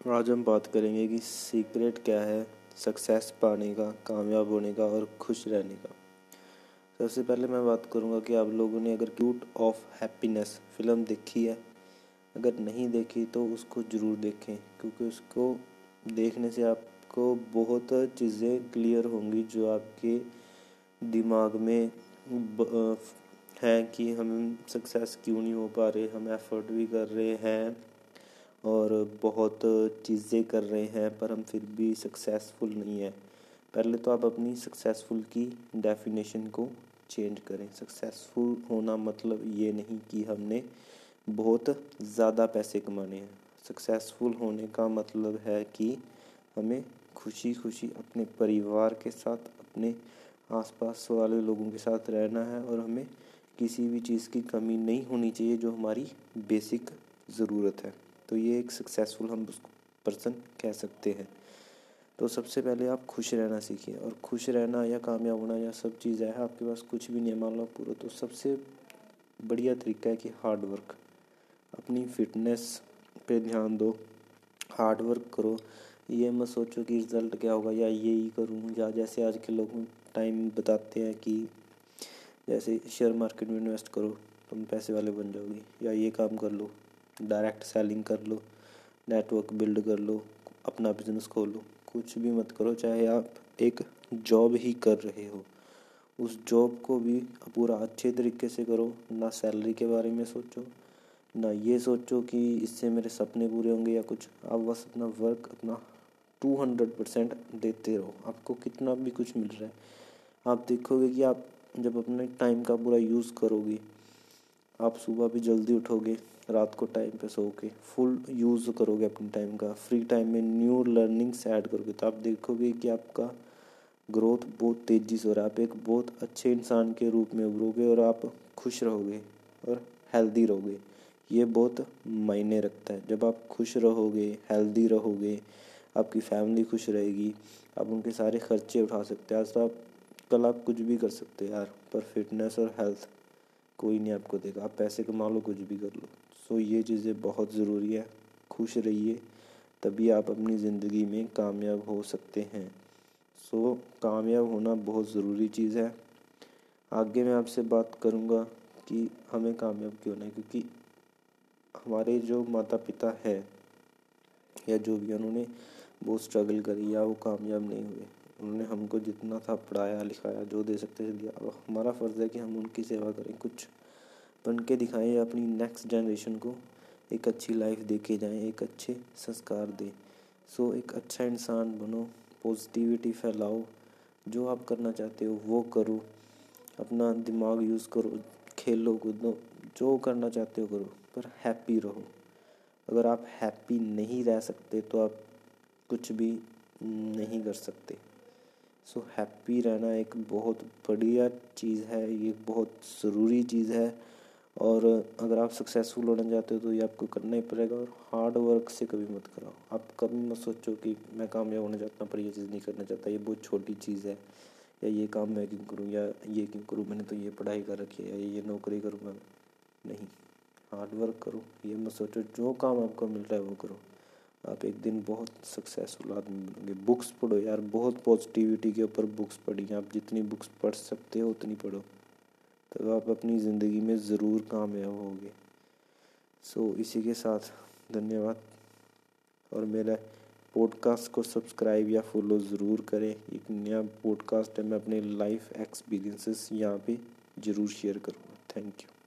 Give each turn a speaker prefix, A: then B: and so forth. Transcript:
A: आज हम बात करेंगे कि सीक्रेट क्या है, सक्सेस पाने का, कामयाब होने का और खुश रहने का। सबसे पहले मैं बात करूँगा कि आप लोगों ने अगर क्यूट ऑफ़ हैप्पीनेस फ़िल्म देखी है। अगर नहीं देखी तो उसको ज़रूर देखें, क्योंकि उसको देखने से आपको बहुत चीज़ें क्लियर होंगी जो आपके दिमाग में हैं कि हम सक्सेस क्यों नहीं हो पा रहे, हम एफर्ट भी कर रहे हैं। और बहुत चीज़ें कर रहे हैं, पर हम फिर भी सक्सेसफुल नहीं है। पहले तो आप अपनी सक्सेसफुल की डेफिनेशन को चेंज करें। सक्सेसफुल होना मतलब ये नहीं कि हमने बहुत ज़्यादा पैसे कमाने हैं। सक्सेसफुल होने का मतलब है कि हमें खुशी खुशी अपने परिवार के साथ, अपने आसपास वाले लोगों के साथ रहना है और हमें किसी भी चीज़ की कमी नहीं होनी चाहिए जो हमारी बेसिक ज़रूरत है। तो ये एक सक्सेसफुल हम उसको पर्सन कह सकते हैं। तो सबसे पहले आप खुश रहना सीखिए और खुश रहना या कामयाब होना या सब चीज़ है, आपके पास कुछ भी नहीं है, मान लो पूरा तो सबसे बढ़िया तरीका है कि हार्ड वर्क अपनी फिटनेस पे ध्यान दो हार्ड वर्क करो। ये मत सोचो कि रिज़ल्ट क्या होगा या ये ही करूँ या जैसे आज के लोग टाइम बताते हैं कि जैसे शेयर मार्केट में इन्वेस्ट करो, तुम पैसे वाले बन जाओगे या ये काम कर लो। डायरेक्ट सेलिंग कर लो नेटवर्क बिल्ड कर लो, अपना बिज़नेस खोलो। कुछ भी मत करो, चाहे आप एक जॉब ही कर रहे हो। उस जॉब को भी पूरा अच्छे तरीके से करो, ना सैलरी के बारे में सोचो, ना ये सोचो कि इससे मेरे सपने पूरे होंगे या कुछ। आप बस अपना वर्क अपना टू हंड्रेड परसेंट देते रहो। आपको कितना भी कुछ मिल रहा है। आप देखोगे कि आप जब अपने टाइम का पूरा यूज़ करोगे आप सुबह भी जल्दी उठोगे, रात को टाइम पे सो के फुल यूज़ करोगे अपने टाइम का फ्री टाइम में न्यू लर्निंग्स ऐड करोगे तो आप देखोगे कि आपका ग्रोथ बहुत तेज़ी से हो रहा है। आप एक बहुत अच्छे इंसान के रूप में उभरोगे और आप खुश रहोगे और हेल्दी रहोगे। ये बहुत मायने रखता है। जब आप खुश रहोगे हेल्दी रहोगे, आपकी फैमिली खुश रहेगी, आप उनके सारे खर्चे उठा सकते हैं। आज तो आप, कल आप कुछ भी कर सकते हैं यार, पर फिटनेस और हेल्थ कोई नहीं आपको देगा। आप पैसे कमा लो, कुछ भी कर लो। सो ये चीज़ें बहुत ज़रूरी है। खुश रहिए, तभी आप अपनी ज़िंदगी में कामयाब हो सकते हैं। सो कामयाब होना बहुत ज़रूरी चीज़ है। आगे मैं आपसे बात करूँगा कि हमें कामयाब क्यों होना है क्योंकि हमारे जो माता पिता है या जो भी उन्होंने बहुत स्ट्रगल करी या वो कामयाब नहीं हुए। उन्होंने हमको जितना था पढ़ाया, लिखाया, जो दे सकते थे दिया। अब हमारा फ़र्ज़ है कि हम उनकी सेवा करें, कुछ बन के दिखाएँ अपनी नेक्स्ट जनरेशन को। एक अच्छी लाइफ दे के जाएँ, एक अच्छे संस्कार दें। सो एक अच्छा इंसान बनो पॉजिटिविटी फैलाओ, जो आप करना चाहते हो, वो करो। अपना दिमाग यूज़ करो, खेलो कूदो, जो करना चाहते हो करो, पर हैप्पी रहो। अगर आप हैप्पी नहीं रह सकते तो आप कुछ भी नहीं कर सकते। सो हैप्पी रहना एक बहुत बढ़िया चीज़ है, ये बहुत ज़रूरी चीज़ है। और अगर आप सक्सेसफुल होना चाहते हो तो ये आपको करना ही पड़ेगा और हार्ड वर्क से कभी मत कराओ। आप कभी मत सोचो कि मैं कामयाब होना चाहता हूँ पर ये चीज़ नहीं करना चाहता, ये बहुत छोटी चीज़ है। या ये काम मैं क्यों करूँ, या ये क्यों करूँ, मैंने तो ये पढ़ाई कर रखी है, या ये नौकरी करूँगा नहीं। हार्ड वर्क करो, ये मत सोचो, जो काम आपको मिल रहा है वो करो। आप एक दिन बहुत सक्सेसफुल आदमी बनोगे। बुक्स पढ़ो यार बहुत पॉजिटिविटी के ऊपर बुक्स पढ़ी आप जितनी बुक्स पढ़ सकते हो उतनी पढ़ो। तब आप अपनी ज़िंदगी में ज़रूर कामयाब होगे। सो so, इसी के साथ धन्यवाद। और मेरा पॉडकास्ट को सब्सक्राइब या फॉलो ज़रूर करें। एक नया पॉडकास्ट है मैं अपने लाइफ एक्सपीरियंसेस यहाँ पे ज़रूर शेयर करूँगा। Thank you